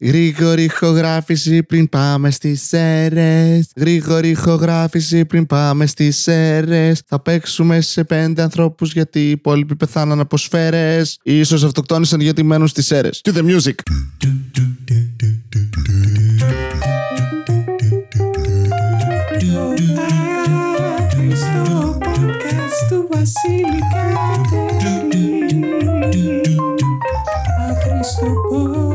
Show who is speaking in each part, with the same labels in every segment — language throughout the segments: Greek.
Speaker 1: Γρήγορη ηχογράφηση πριν πάμε στις αίρες. Γρήγορη ηχογράφηση πριν πάμε στις αίρες. Θα παίξουμε σε πέντε ανθρώπους γιατί οι υπόλοιποι πεθάναν από σφαίρες. σω αυτοκτόνησαν γιατί μένουν στις αίρες. To the music.
Speaker 2: Στο podcast του Βασίλη Κατερίνη. Άχρηστο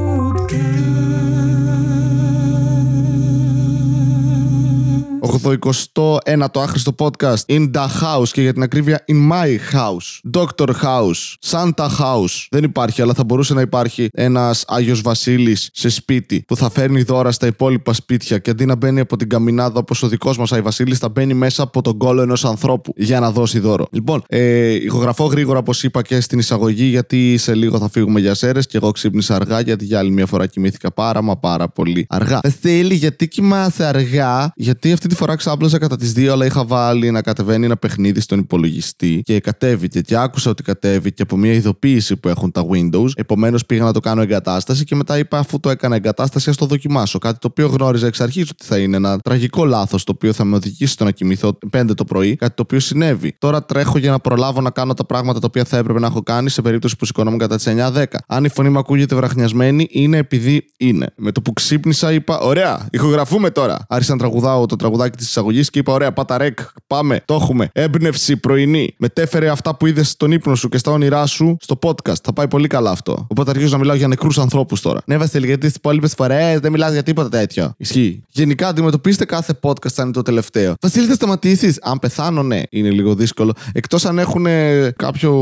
Speaker 2: podcast.
Speaker 1: 81ο άχρηστο podcast in the house και για την ακρίβεια in my house. Doctor House. Santa House. Δεν υπάρχει, αλλά θα μπορούσε να υπάρχει ένας Άγιος Βασίλης σε σπίτι που θα φέρνει δώρα στα υπόλοιπα σπίτια και αντί να μπαίνει από την καμινάδα όπως ο δικός μας Άγιος Βασίλης, θα μπαίνει μέσα από τον κόλο ενός ανθρώπου για να δώσει δώρο. Λοιπόν, ε, ηχογραφώ γρήγορα όπως είπα και στην εισαγωγή γιατί σε λίγο θα φύγουμε για σέρες και εγώ ξύπνησα αργά γιατί για άλλη μια φορά κοιμήθηκα πάρα μα πάρα πολύ αργά. Θέλει γιατί κοιμάσαι αργά, γιατί αυτή τη φορά ξάπλωσα κατά τις 2, αλλά είχα βάλει να κατεβαίνει ένα παιχνίδι στον υπολογιστή και κατέβηκε και άκουσα ότι κατέβηκε από μια ειδοποίηση που έχουν τα Windows. Επομένως πήγα να το κάνω εγκατάσταση και μετά είπα αφού το έκανα εγκατάσταση, ας το δοκιμάσω. Κάτι το οποίο γνώριζα εξ αρχής ότι θα είναι ένα τραγικό λάθος το οποίο θα με οδηγήσει στο να κοιμηθώ 5 το πρωί, κάτι το οποίο συνέβη. Τώρα τρέχω για να προλάβω να κάνω τα πράγματα τα οποία θα έπρεπε να έχω κάνει σε περίπτωση που σηκώνομαι κατά τις 9-10. Αν η φωνή μου ακούγεται βραχνιασμένη, είναι επειδή είναι. Με το που ξύπνησα είπα: Ωραία, ηχογραφούμε τώρα. Άρχισα να τραγουδάω το τραγουδάκι της εισαγωγής και είπα: Ωραία, πάτα ρεκ, πάμε, το έχουμε. Έμπνευση πρωινή. Μετέφερε αυτά που είδες στον ύπνο σου και στα όνειρά σου στο podcast. Θα πάει πολύ καλά αυτό. Οπότε αρχίζω να μιλάω για νεκρούς ανθρώπους τώρα. Ναι, Βασίλη, γιατί τις υπόλοιπες φορές δεν μιλάς για τίποτα τέτοιο. Ισχύει. Γενικά, αντιμετωπίστε κάθε podcast σαν είναι το τελευταίο. Βασίλη, θα σταματήσεις. Αν πεθάνω, ναι, είναι λίγο δύσκολο. Εκτός αν έχουν κάποιο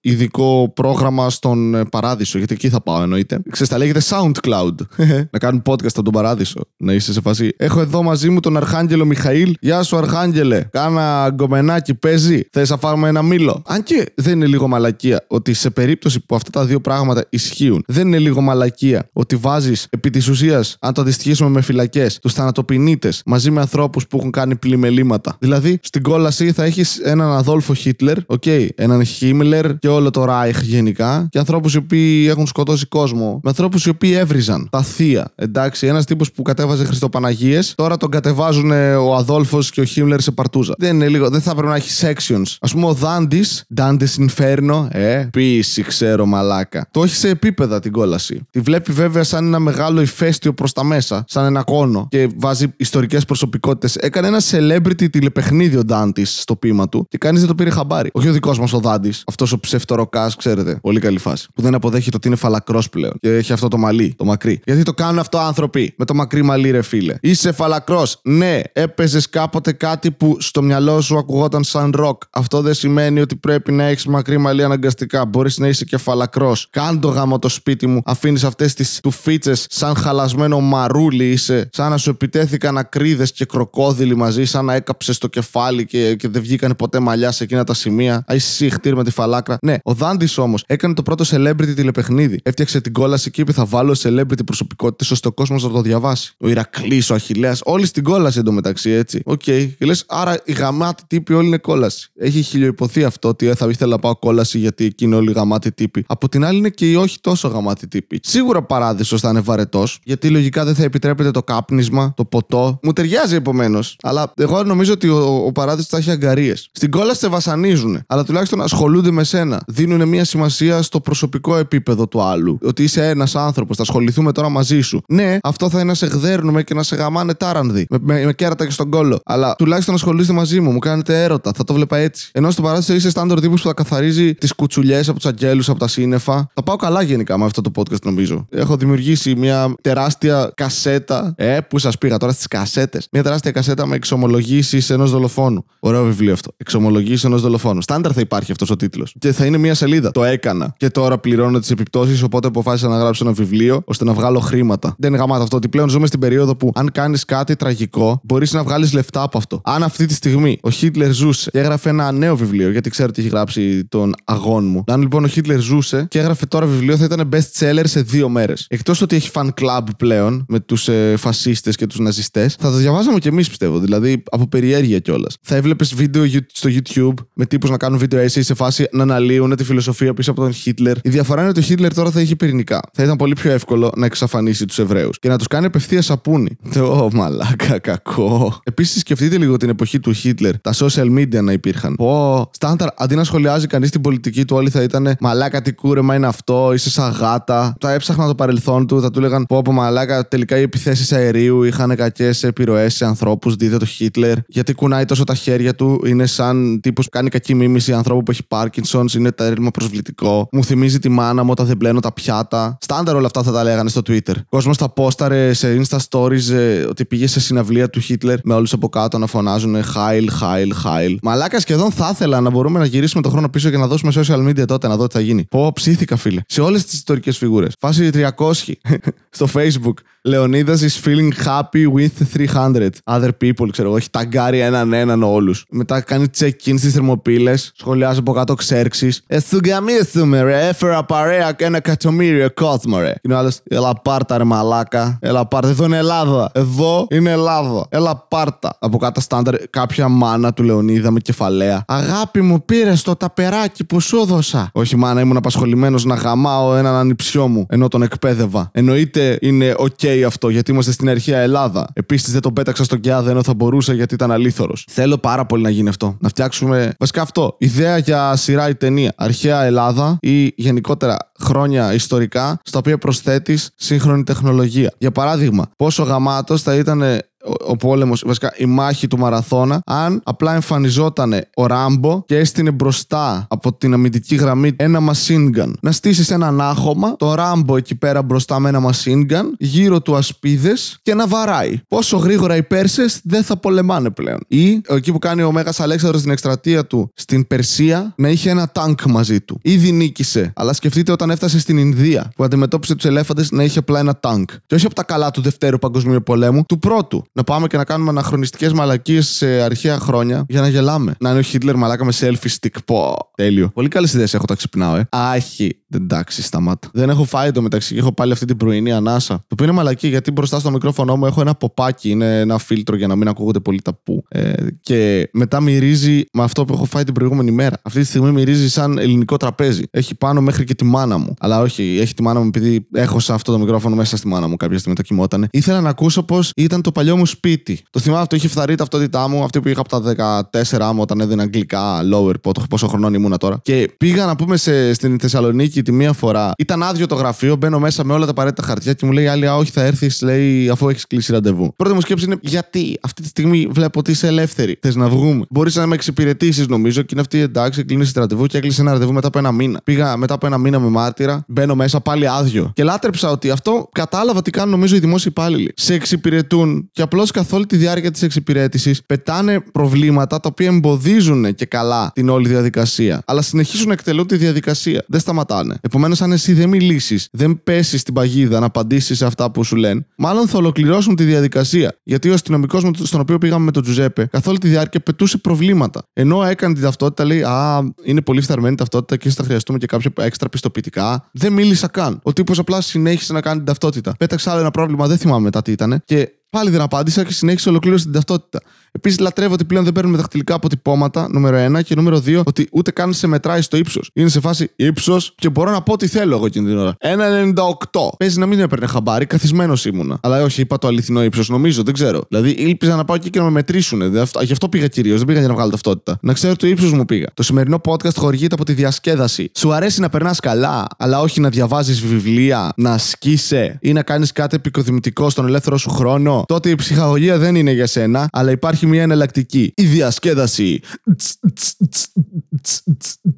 Speaker 1: ειδικό πρόγραμμα στον ε, παράδεισο, γιατί εκεί θα πάω εννοείται. Ξέρετε, τα λέγεται SoundCloud. να κάνουν podcast από τον παράδεισο. Να είσαι σε φάση. Έχω εδώ μαζί μου τον Αρχάγγελο Μιχαήλ. Γεια σου, Αρχάγγελε. Κάνα γκομενάκι παίζει. Θες να φάρουμε ένα μήλο; Αν και δεν είναι λίγο μαλακία ότι σε περίπτωση που αυτά τα δύο πράγματα ισχύουν, δεν είναι λίγο μαλακία ότι βάζεις επί της ουσίας, αν το αντιστοιχίσουμε με φυλακές, τους θανατοποιητέ μαζί με ανθρώπους που έχουν κάνει πλημελήματα. Δηλαδή, στην κόλαση θα έχεις έναν Αδόλφο Χίτλερ, okay, έναν Χίμιλερ και όλο το Ράιχ γενικά, και ανθρώπους οι οποίοι έχουν σκοτώσει κόσμο, με ανθρώπους οι οποίοι έβριζαν τα θεία. Εντάξει, ένας τύπος που κατέβαζε Χριστοπαναγίες, τώρα τον κατεβάζουν ο Αδόλφος και ο Χίμιλερ σε παρτούζα. Δεν είναι λίγο, δεν θα πρέπει να έχει sections. Α πούμε, ο Δάντης, Ντάντες Inferno, ε, πίση ξέρω μαλάκα. Το έχει σε επίπεδα την κόλαση. Τη βλέπει βέβαια σαν ένα μεγάλο ηφαίστειο προς τα μέσα, σαν ένα κόνο και βάζει ιστορικές προσωπικότητες. Έκανε ένα celebrity τηλεπαιχνίδι ο Ντάντης στο πείμα του και κανείς δεν το πήρε χαμπάρι. Όχι ο δικός μας ο Δάντης, αυτός ο ψευτοροκάς, ξέρετε. Πολύ καλή φάση. Που δεν αποδέχεται ότι είναι φαλακρός πλέον και έχει αυτό το μαλλί, το μακρύ. Γιατί το κάνουν αυτό άνθρωποι με το μακρύ μαλλί, ρε φίλε. Είσαι φαλακρός. Ναι, έπαιζες κάποτε κάτι που στο μυαλό σου ακουγόταν σαν ροκ. Αυτό δεν σημαίνει ότι πρέπει να έχεις μακρύ μαλλί αναγκαστικά. Μπορείς να είσαι και φαλακρός. Κάν' το, γαμώ το σπίτι μου. Αφήνεις αυτές τις τουφίτσες σαν χαλασμένο μαρούλι είσαι. Σαν να σου επιτέθηκαν ακρίδες και κροκόδιλοι μαζί. Σαν να έκαψες το κεφάλι και, και δεν βγήκαν ποτέ μαλλιά σε εκείνα τα σημεία. Άι σιχτίρ με τη φαλάκρα. Ναι, ο Δάντης όμως έκανε το πρώτο celebrity τηλεπαιχνίδι. Έφτιαξε την κόλαση και είπε θα βάλω celebrity προσωπικότητες ώστε ο κόσμος να το διαβάσει. Ο Ηρακλής, ο Αχιλλέας, όλοι στην κόλαση εντωμεταξύ έτσι. OK. Okay. Και λες, άρα οι γαμάτοι τύποι όλοι είναι κόλαση. Έχει χιλιοϊπωθεί αυτό ότι ε, θα ήθελα να πάω κόλαση γιατί εκεί είναι όλοι γαμάτοι τύποι. Από την άλλη είναι και οι όχι τόσο γαμάτοι τύποι. Σίγουρα παράδεισος θα είναι βαρετός, γιατί λογικά δεν θα επιτρέπεται το κάπνισμα, το ποτό. Μου ταιριάζει επομένως. Αλλά εγώ νομίζω ότι ο, ο παράδεισος θα έχει αγκαρίες. Στην κόλαση σε βασανίζουν, αλλά τουλάχιστον ασχολούνται με σένα. Δίνουν μια σημασία στο προσωπικό επίπεδο του άλλου. Ότι είσαι ένας άνθρωπος, θα ασχοληθούμε τώρα μαζί σου. Ναι, αυτό θα είναι να σε γδέρνουμε και να σε γαμάνε τάρανδι. Με, με, με κέρατα και στον κόλο. Αλλά τουλάχιστον ασχολείστε μαζί μου, μου κάνετε έρωτα. Θα το βλέπα έτσι. Ενώ στο παράδεισο είσαι στάντορ τύπου που θα καθαρίζει τις κουτσουλιές από τους αγγέλους, από τα σύννεφα. Θα πάω καλά γενικά με αυτό το podcast νομίζω. Έχω δημιουργήσει μια τεράστια κασέτα. Ε, που σας πήγα τώρα στις κασέτες; Μια τεράστια κασέτα με εξομολογήσεις ενός δολοφόνου. Ωραίο βιβλίο αυτό. Εξομολογήσεις ενός δολοφόνου. Στάνταρ θα υπάρχει αυτός ο τίτλος. Και θα είναι μια σελίδα. Το έκανα. Και τώρα πληρώνω τις επιπτώσεις, οπότε αποφάσισα να γράψω ένα βιβλίο ώστε να βγάλω χρήματα. Δεν είναι γαμάτα αυτό ότι πλέον ζούμε στην περίοδο που αν κάνεις κάτι τραγικό, μπορείς να να βγάλεις λεφτά από αυτό. Αν αυτή τη στιγμή ο Χίτλερ ζούσε και έγραφε ένα νέο βιβλίο, γιατί ξέρω ότι έχει γράψει τον αγών μου. Αν λοιπόν ο Χίτλερ ζούσε και έγραφε τώρα βιβλίο, θα ήταν best seller σε δύο μέρες. Εκτός ότι έχει fan club πλέον με τους ε, φασίστες και τους ναζιστές, θα το διαβάζαμε κι εμείς πιστεύω. Δηλαδή από περιέργεια κιόλας. Θα έβλεπες βίντεο you- στο YouTube με τύπους να κάνουν βίντεο essay σε φάση να αναλύουν τη φιλοσοφία πίσω από τον Χίτλερ. Η διαφορά είναι ότι ο Χίτλερ τώρα θα είχε πυρηνικά. Θα ήταν πολύ πιο εύκολο να εξαφανίσει τους Εβραίους και να τους κάνει απευθείας σαπούνι. Ω, μαλάκα, κακό. Επίσης, σκεφτείτε λίγο την εποχή του Χίτλερ, τα social media να υπήρχαν. Πω, στάνταρ, αντί να σχολιάζει κανείς την πολιτική του, όλοι θα ήταν Μαλάκα, τι κούρεμα είναι αυτό, είσαι σαν γάτα. Θα έψαχναν το παρελθόν του, θα του έλεγαν Πω, πω, μαλάκα, τελικά οι επιθέσεις αερίου είχαν κακές επιρροές σε ανθρώπους, δείτε το Χίτλερ. Γιατί κουνάει τόσο τα χέρια του, είναι σαν τύπος που κάνει κακή μίμηση ανθρώπου που έχει Πάρκινσον, είναι τέρμα προσβλητικό. Μου θυμίζει τη μάνα μου όταν δεν πλένω τα πιάτα. Στάνταρ όλα αυτά θα τα λέγανε στο Twitter. Ο κόσμος τα πόσταρε σε Insta Stories ε, ότι πήγε σε συναυλία του Χίτλερ με όλους από κάτω να φωνάζουν Χάιλ, Χάιλ, Χάιλ. Μαλάκας σχεδόν θα ήθελα να μπορούμε να γυρίσουμε το χρόνο πίσω και να δώσουμε social media τότε να δω τι θα γίνει. Πω, ψήθηκα φίλε. Σε όλες τις ιστορικές φιγούρες. Φάση 300 στο Facebook. Λεωνίδας is feeling happy with 300 other people, ξέρω εγώ. Έχει ταγκάρει έναν έναν όλους. Μετά κάνει check-in στις Θερμοπύλες. Σχολιάζει από κάτω Ξέρξης. Εστουγκαμίσουμε, ρε. Έφερα παρέα και ένα εκατομμύριο κόσμο, ρε. Και είναι ο άλλος. Έλα πάρτα, ρε μαλάκα. Έλα πάρτα. Εδώ είναι Ελλάδα. Εδώ είναι Ελλάδα. Έλα πάρτα. Από κάτω στάνταρ κάποια μάνα του Λεωνίδα με κεφαλαία. Αγάπη μου, πήρες το ταπεράκι που σου 'δωσα. Όχι, μάνα, ήμουν απασχολημένος να γαμάω έναν ανιψιό μου ενώ τον εκπαίδευα. Εννοείται είναι οκ αυτό γιατί είμαστε στην αρχαία Ελλάδα. Επίσης δεν τον πέταξα στον Κιάδε ενώ θα μπορούσα γιατί ήταν αλήθωρος. Θέλω πάρα πολύ να γίνει αυτό. Να φτιάξουμε. Βασικά αυτό. Ιδέα για σειρά ή ταινία. Αρχαία Ελλάδα ή γενικότερα χρόνια ιστορικά στα οποία προσθέτεις σύγχρονη τεχνολογία. Για παράδειγμα, πόσο γαμάτος θα ήταν ο, ο πόλεμος, βασικά η μάχη του Μαραθώνα, αν απλά εμφανιζόταν ο Ράμπο και έστεινε μπροστά από την αμυντική γραμμή ένα machine gun. Να στήσεις ένα άχωμα, το Ράμπο εκεί πέρα μπροστά με ένα machine gun, γύρω του ασπίδες και να βαράει. Πόσο γρήγορα οι Πέρσες δεν θα πολεμάνε πλέον. Ή εκεί που κάνει ο Μέγας Αλέξανδρος την εκστρατεία του στην Περσία να είχε ένα τάγκ μαζί του. Ήδη νίκησε. Αλλά σκεφτείτε όταν έφτασε στην Ινδία που αντιμετώπισε τους ελέφαντες να είχε απλά ένα τάγκ. Και όχι από τα καλά του Δευτέρου Παγκοσμίου Πολέμου, του πρώτου. Να πάμε και να κάνουμε αναχρονιστικές μαλακίες σε αρχαία χρόνια για να γελάμε. Να είναι ο Χίτλερ μαλάκα με selfie stick. Πω. Τέλειο. Πολύ καλές ιδέες έχω, τα ξυπνάω, ε. Άχι. Εντάξει, σταμάτα. Δεν έχω φάει το μεταξύ και έχω πάλι αυτή την πρωινή ανάσα. Το οποίο είναι μαλακή γιατί μπροστά στο μικρόφωνο μου έχω ένα ποπάκι. Είναι ένα φίλτρο για να μην ακούγονται πολύ τα που. Ε, και μετά μυρίζει με αυτό που έχω φάει την προηγούμενη μέρα. Αυτή τη στιγμή μυρίζει σαν ελληνικό τραπέζι. Έχει πάνω μέχρι και τη μάνα μου. Αλλά όχι, έχει τη μάνα μου επειδή έχω σε αυτό το μικρόφωνο μέσα στη μάνα μου κάποια στιγμή το κοιμότανε. Ήθελα να ακούσω πώς ήταν το παλιό μου σπίτι. Το θυμάμαι αυτό, είχε φθαρεί η ταυτότητά μου, αυτή που είχα από τα 14 μου όταν έδινα αγγλικά lower pot, πόσο χρονών ήμουνα τώρα. Και πήγα να πούμε σε, στην Θεσσαλονίκη τη μία φορά. Ήταν άδειο το γραφείο, μπαίνω μέσα με όλα τα απαραίτητα χαρτιά και μου λέει άλλη, «Α, όχι, θα έρθεις, λέει, αφού έχεις κλείσει ραντεβού. Πρώτη μου σκέψη είναι γιατί αυτή τη στιγμή βλέπω ότι είσαι ελεύθερη. Θες να βγούμε. Μπορείς να με εξυπηρετήσεις, νομίζω, και είναι αυτή εντάξει, κλείνεις ραντεβού και έκλεισε ένα ραντεβού μετά από ένα μήνα. Πήγα μετά από ένα μήνα με μάρτυρα, μπαίνω μέσα πάλι άδειο. Και λάτρεψα ότι αυτό κατάλαβα τι κάνουν νομίζω οι δημόσιοι υπάλληλοι. Σε εξυπηρετούν και απλώς καθ' όλη τη διάρκεια της εξυπηρέτησης πετάνε προβλήματα τα οποία εμποδίζουν και καλά την όλη διαδικασία. Αλλά συνεχίζουν να εκτελούν τη διαδικασία. Δεν σταματάνε. Επομένως, αν εσύ δεν μιλήσεις, δεν πέσεις στην παγίδα να απαντήσεις σε αυτά που σου λένε, μάλλον θα ολοκληρώσουν τη διαδικασία. Γιατί ο αστυνομικός στον οποίο πήγαμε με τον Τζουζέπε καθ' όλη τη διάρκεια πετούσε προβλήματα. Ενώ έκανε τη ταυτότητα, λέει Α, είναι πολύ φθαρμένη ταυτότητα και θα χρειαστούμε και κάποια έξτρα πιστοποιητικά. Δεν μίλησα καν. Ο τύπος απλά συνέχισε να κάνει την ταυτότητα. Πέταξε άλλο ένα πρόβλημα, δεν θυμάμαι μετά τι ήταν. Και Πάλι δεν απάντησα και συνέχισε ολοκλήρωση την ταυτότητα. Επίσης, λατρεύω ότι πλέον δεν παίρνουμε δαχτυλικά αποτυπώματα, νούμερο 1. Και νούμερο 2, ότι ούτε καν σε μετράει στο ύψος. Είναι σε φάση ύψος και μπορώ να πω ό,τι θέλω εγώ εκείνη την ώρα. 1,98. Παίζει να μην έπαιρνε χαμπάρι, καθισμένος ήμουνα. Αλλά όχι, είπα το αληθινό ύψος, νομίζω, δεν ξέρω. Δηλαδή, ήλπιζα να πάω εκεί και να με μετρήσουν. Γι' αυτό πήγα κυρίως, δεν πήγα για να βγάλω ταυτότητα. Να ξέρω το ύψος μου πήγα. Το σημερινό podcast χορηγείται από τη διασκέδαση. Σου αρέσει να περνάς καλά, αλλά όχι να διαβάζεις βιβλία, να ασκείσαι ή να κάνεις κάτι επικοδημητικό στον ελεύθερο σου χρόνο. Τότε η ψυχαγωγία δεν είναι για σένα, αλλά υπάρχει μια εναλλακτική. Η διασκέδαση.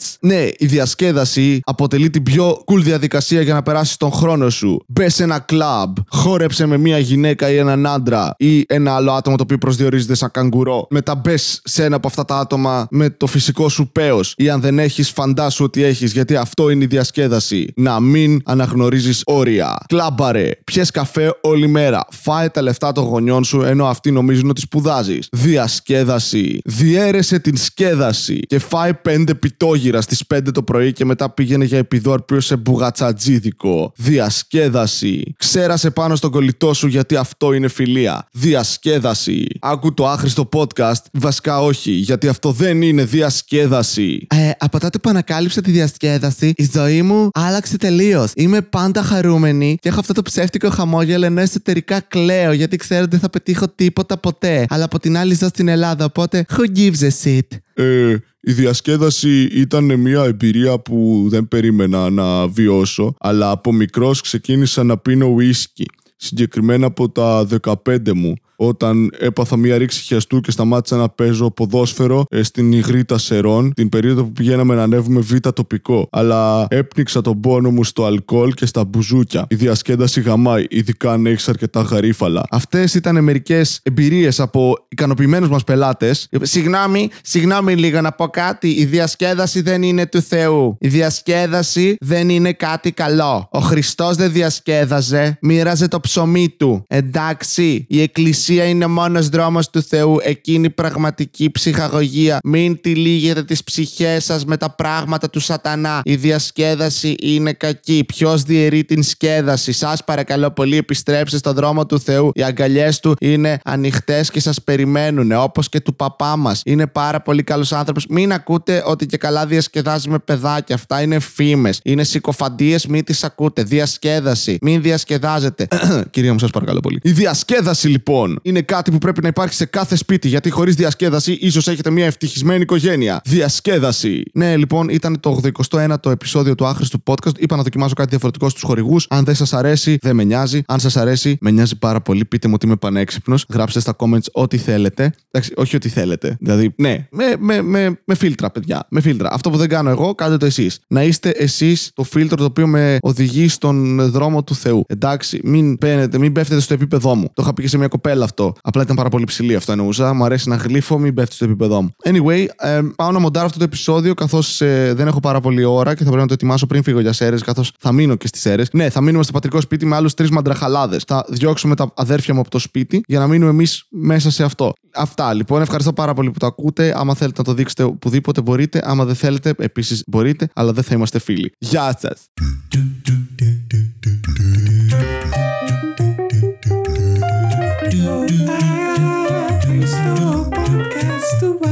Speaker 1: Dates. Ναι, η διασκέδαση αποτελεί την πιο cool διαδικασία για να περάσει τον χρόνο σου. Μπες σε ένα κλαμπ, χόρεψε με μία γυναίκα ή έναν άντρα ή ένα άλλο άτομο το οποίο προσδιορίζεται σαν καγκουρό. Μετά μπες σε ένα από αυτά τα άτομα με το φυσικό σου παίο. Ή αν δεν έχεις, φαντάσου ότι έχεις, γιατί αυτό είναι η διασκέδαση. Να μην αναγνωρίζεις όρια. Κλάμπαρε, πιες καφέ όλη μέρα. Φάε τα λεφτά των γονιών σου ενώ αυτοί νομίζουν ότι σπουδάζεις. Διασκέδαση. Διέρεσε την σκέδαση. Και φάε πέντε πιτόγυρα στις 5 το πρωί και μετά πήγαινε για επιδόρπιο σε μπουγατσατζίδικο. Διασκέδαση. Ξέρασε πάνω στον κολλητό σου γιατί αυτό είναι φιλία. Διασκέδαση. Άκου το άχρηστο podcast. Βασικά όχι, γιατί αυτό δεν είναι διασκέδαση.
Speaker 2: Ε, από τότε που ανακάλυψα τη διασκέδαση, η ζωή μου άλλαξε τελείως. Είμαι πάντα χαρούμενη και έχω αυτό το ψεύτικο χαμόγελο ενώ εσωτερικά κλαίω γιατί ξέρω ότι δεν θα πετύχω τίποτα ποτέ. Αλλά από την άλλη ζω στην Ελλάδα, οπότε who gives a shit;
Speaker 1: Ε, η διασκέδαση ήταν μια εμπειρία που δεν περίμενα να βιώσω, αλλά από μικρός ξεκίνησα να πίνω ουίσκι. Συγκεκριμένα από τα 15 μου, όταν έπαθα μια ρήξη χιαστού και σταμάτησα να παίζω ποδόσφαιρο ε, στην Ιγρήτα Σερών, την περίοδο που πηγαίναμε να ανέβουμε β' τοπικό. Αλλά έπνιξα τον πόνο μου στο αλκοόλ και στα μπουζούκια. Η διασκέδαση γαμάει, ειδικά αν έχεις αρκετά γαρίφαλα. Αυτές ήταν μερικές εμπειρίες από ικανοποιημένους μας πελάτες.
Speaker 2: Συγγνώμη, συγγνώμη λίγο να πω κάτι. Η διασκέδαση δεν είναι του Θεού. Η διασκέδαση δεν είναι κάτι καλό. Ο Χριστός δεν διασκέδαζε, μοίραζε το ψωμί του. Εντάξει, η Εκκλησία είναι μόνος δρόμος του Θεού. Εκείνη η πραγματική ψυχαγωγία. Μην τυλίγετε τις ψυχές σας με τα πράγματα του Σατανά. Η διασκέδαση είναι κακή. Ποιος διαιρεί την σκέδαση; Σας παρακαλώ πολύ, επιστρέψτε στον δρόμο του Θεού. Οι αγκαλιές του είναι ανοιχτές και σας περιμένουν. Όπως και του παπά μας. Είναι πάρα πολύ καλός άνθρωπος. Μην ακούτε ότι και καλά διασκεδάζει με παιδάκια. Αυτά είναι φήμες. Είναι συκοφαντίες, μην τις ακούτε. Διασκέδαση. Μην διασκεδάζετε.
Speaker 1: Κυρία μου, σας παρακαλώ πολύ. Η διασκέδαση λοιπόν είναι κάτι που πρέπει να υπάρχει σε κάθε σπίτι, γιατί χωρίς διασκέδαση ίσως έχετε μια ευτυχισμένη οικογένεια. Διασκέδαση. Ναι, λοιπόν, ήταν το 81ο επεισόδιο του άχρηστου podcast. Είπα να δοκιμάσω κάτι διαφορετικό στους χορηγούς. Αν δεν σας αρέσει, δεν με νοιάζει. Αν σας αρέσει, με νοιάζει πάρα πολύ. Πείτε μου ότι είμαι πανέξυπνος. Γράψτε στα comments ό,τι θέλετε. Εντάξει, όχι ό,τι θέλετε. Δηλαδή, ναι, με, με, με, με φίλτρα, παιδιά. Με φίλτρα. Αυτό που δεν κάνω εγώ, κάντε το εσείς. Να είστε εσείς το φίλτρο το οποίο με οδηγεί στον δρόμο του Θεού. Εντάξει, μην παίρνετε, μην πέφτετε στο επίπεδό μου. Το είχα πει και σε μια κοπέλα αυτό. Απλά ήταν πάρα πολύ ψηλή αυτό εννοούσα. Μου αρέσει να γλύφω, μην πέφτει στο επίπεδό μου. Anyway, ε, πάω να μοντάρω αυτό το επεισόδιο καθώς δεν έχω πάρα πολύ ώρα και θα πρέπει να το ετοιμάσω πριν φύγω για σέρες, καθώς θα μείνω και στις σέρες. Ναι, θα μείνουμε στο πατρικό σπίτι με άλλους τρεις μαντραχαλάδες. Θα διώξουμε τα αδέρφια μου από το σπίτι για να μείνουμε εμείς μέσα σε αυτό. Αυτά λοιπόν. Ευχαριστώ πάρα πολύ που το ακούτε. Άμα θέλετε να το δείξετε οπουδήποτε μπορείτε. Άμα δεν θέλετε, επίσης μπορείτε, αλλά δεν θα είμαστε φίλοι. Γεια
Speaker 2: σας.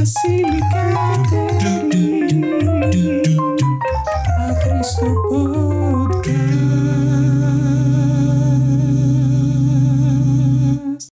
Speaker 2: Basílica.